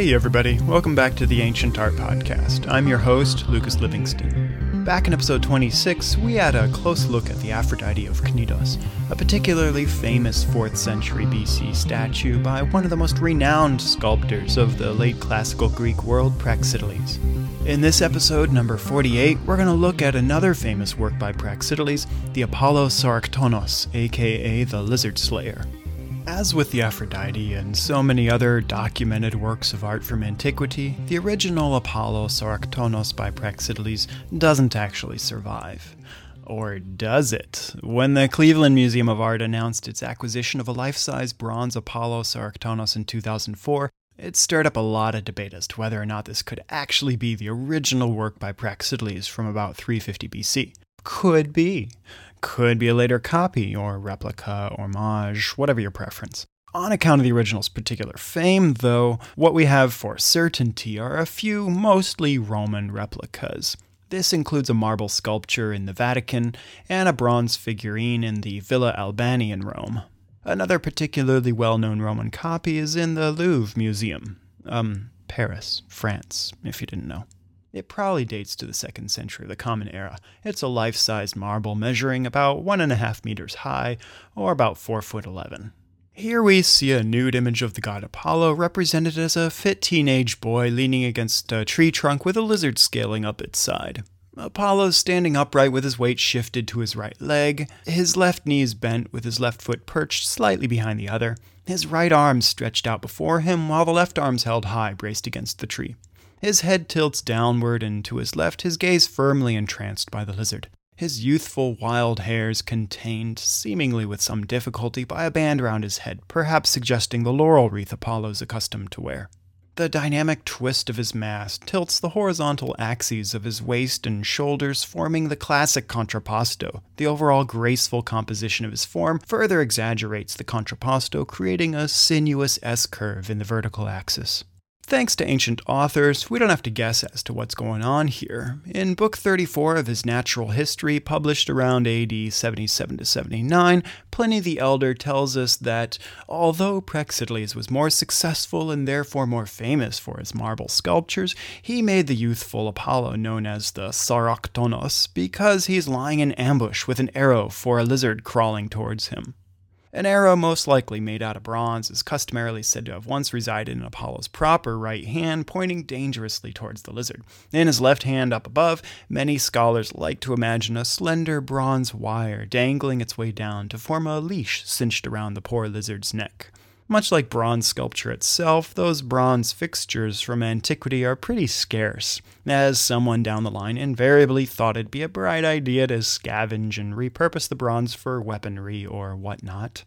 Hey, everybody. Welcome back to the Ancient Art Podcast. I'm your host, Lucas Livingston. Back in episode 26, we had a close look at the Aphrodite of Cnidos, a particularly famous 4th century BC statue by one of the most renowned sculptors of the late classical Greek world, Praxiteles. In this episode, number 48, we're going to look at another famous work by Praxiteles, the Apollo Sauroktonos, aka the Lizard Slayer. As with the Aphrodite and so many other documented works of art from antiquity, the original Apollo Sauroktonos by Praxiteles doesn't actually survive. Or does it? When the Cleveland Museum of Art announced its acquisition of a life size bronze Apollo Sauroktonos in 2004, it stirred up a lot of debate as to whether or not this could actually be the original work by Praxiteles from about 350 BC. Could be could be a later copy or replica, or homage, whatever your preference. On account of the original's particular fame, though, what we have for certainty are a few mostly Roman replicas. This includes a marble sculpture in the Vatican and a bronze figurine in the Villa Albani in Rome. Another particularly well known Roman copy is in the Louvre Museum, um, Paris, France, if you didn't know. It probably dates to the second century of the Common Era. It's a life sized marble measuring about one and a half meters high, or about four foot eleven. Here we see a nude image of the god Apollo represented as a fit teenage boy leaning against a tree trunk with a lizard scaling up its side. Apollo standing upright with his weight shifted to his right leg, his left knee is bent with his left foot perched slightly behind the other, his right arm stretched out before him while the left arm's held high braced against the tree. His head tilts downward, and to his left, his gaze firmly entranced by the lizard. His youthful wild hairs contained, seemingly with some difficulty, by a band round his head, perhaps suggesting the laurel wreath Apollo's accustomed to wear. The dynamic twist of his mass tilts the horizontal axes of his waist and shoulders, forming the classic contrapposto. The overall graceful composition of his form further exaggerates the contrapposto, creating a sinuous S curve in the vertical axis. Thanks to ancient authors, we don't have to guess as to what's going on here. In Book 34 of his Natural History, published around AD 77 to 79, Pliny the Elder tells us that although Praxiteles was more successful and therefore more famous for his marble sculptures, he made the youthful Apollo known as the Sauroktonos because he's lying in ambush with an arrow for a lizard crawling towards him. An arrow, most likely made out of bronze, is customarily said to have once resided in Apollo's proper right hand, pointing dangerously towards the lizard. In his left hand, up above, many scholars like to imagine a slender bronze wire dangling its way down to form a leash cinched around the poor lizard's neck. Much like bronze sculpture itself, those bronze fixtures from antiquity are pretty scarce, as someone down the line invariably thought it'd be a bright idea to scavenge and repurpose the bronze for weaponry or whatnot.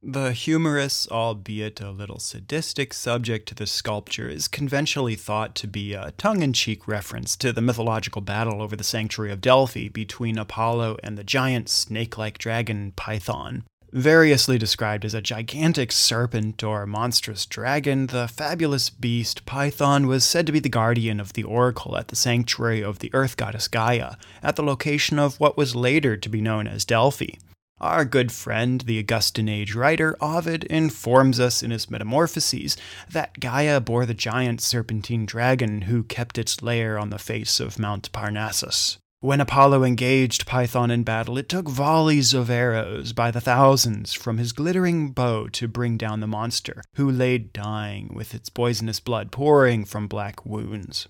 The humorous, albeit a little sadistic, subject to the sculpture is conventionally thought to be a tongue in cheek reference to the mythological battle over the sanctuary of Delphi between Apollo and the giant snake like dragon Python. Variously described as a gigantic serpent or monstrous dragon, the fabulous beast Python was said to be the guardian of the oracle at the sanctuary of the earth goddess Gaia, at the location of what was later to be known as Delphi. Our good friend, the Augustan Age writer Ovid, informs us in his Metamorphoses that Gaia bore the giant serpentine dragon who kept its lair on the face of Mount Parnassus. When Apollo engaged Python in battle, it took volleys of arrows by the thousands from his glittering bow to bring down the monster, who lay dying with its poisonous blood pouring from black wounds.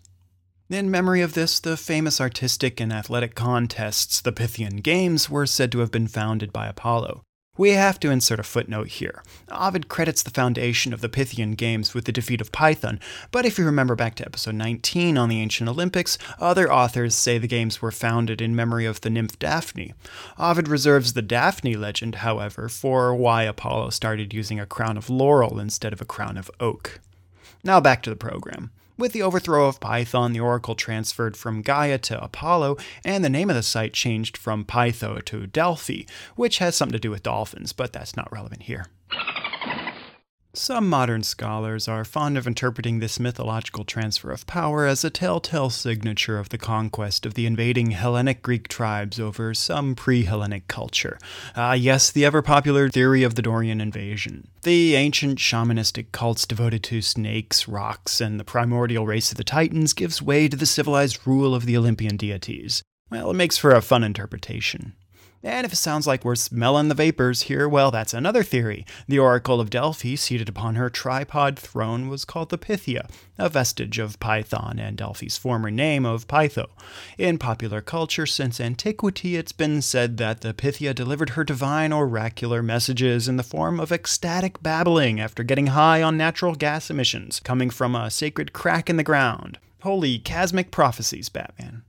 In memory of this, the famous artistic and athletic contests, the Pythian Games, were said to have been founded by Apollo. We have to insert a footnote here. Ovid credits the foundation of the Pythian Games with the defeat of Python, but if you remember back to episode 19 on the ancient Olympics, other authors say the games were founded in memory of the nymph Daphne. Ovid reserves the Daphne legend, however, for why Apollo started using a crown of laurel instead of a crown of oak. Now back to the program. With the overthrow of Python, the oracle transferred from Gaia to Apollo, and the name of the site changed from Pytho to Delphi, which has something to do with dolphins, but that's not relevant here. Some modern scholars are fond of interpreting this mythological transfer of power as a telltale signature of the conquest of the invading Hellenic Greek tribes over some pre Hellenic culture. Ah, uh, yes, the ever popular theory of the Dorian invasion. The ancient shamanistic cults devoted to snakes, rocks, and the primordial race of the Titans gives way to the civilized rule of the Olympian deities. Well, it makes for a fun interpretation. And if it sounds like we're smelling the vapors here, well, that's another theory. The Oracle of Delphi, seated upon her tripod throne, was called the Pythia, a vestige of Python and Delphi's former name of Pytho. In popular culture since antiquity, it's been said that the Pythia delivered her divine oracular messages in the form of ecstatic babbling after getting high on natural gas emissions coming from a sacred crack in the ground. Holy chasmic prophecies, Batman.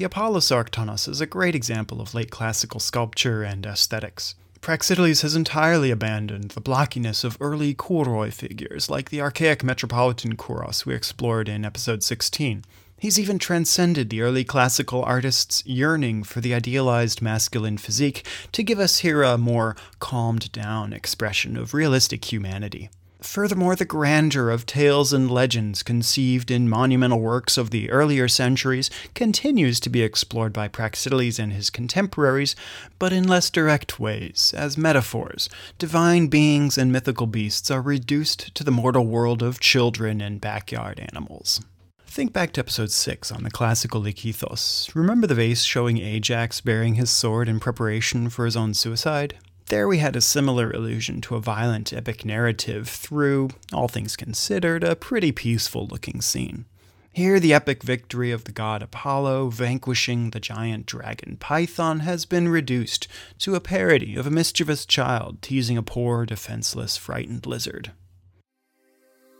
The Apollo Sauroktonos is a great example of late classical sculpture and aesthetics. Praxiteles has entirely abandoned the blockiness of early Kouroi figures, like the archaic Metropolitan Kouros we explored in episode 16. He's even transcended the early classical artists' yearning for the idealized masculine physique to give us here a more calmed down expression of realistic humanity. Furthermore, the grandeur of tales and legends conceived in monumental works of the earlier centuries continues to be explored by Praxiteles and his contemporaries, but in less direct ways, as metaphors. Divine beings and mythical beasts are reduced to the mortal world of children and backyard animals. Think back to episode 6 on the classical Lekythos. Remember the vase showing Ajax bearing his sword in preparation for his own suicide? There we had a similar allusion to a violent epic narrative through, all things considered, a pretty peaceful looking scene. Here, the epic victory of the god Apollo vanquishing the giant dragon Python has been reduced to a parody of a mischievous child teasing a poor, defenseless, frightened lizard.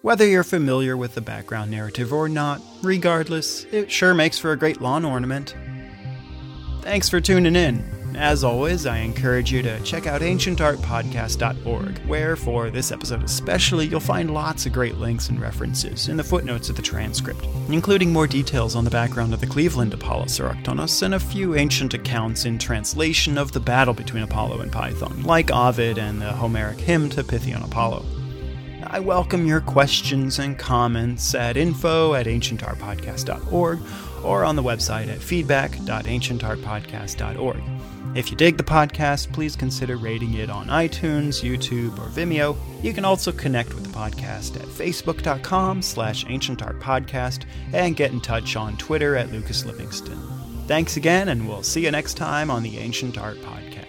Whether you're familiar with the background narrative or not, regardless, it sure makes for a great lawn ornament. Thanks for tuning in. As always, I encourage you to check out ancientartpodcast.org, where, for this episode especially, you'll find lots of great links and references in the footnotes of the transcript, including more details on the background of the Cleveland Apollo Sauroktonos and a few ancient accounts in translation of the battle between Apollo and Python, like Ovid and the Homeric hymn to Pythian Apollo. I welcome your questions and comments at info at ancientartpodcast.org or on the website at feedback.ancientartpodcast.org. If you dig the podcast, please consider rating it on iTunes, YouTube, or Vimeo. You can also connect with the podcast at facebook.com slash ancientartpodcast and get in touch on Twitter at Lucas Livingston. Thanks again, and we'll see you next time on the Ancient Art Podcast.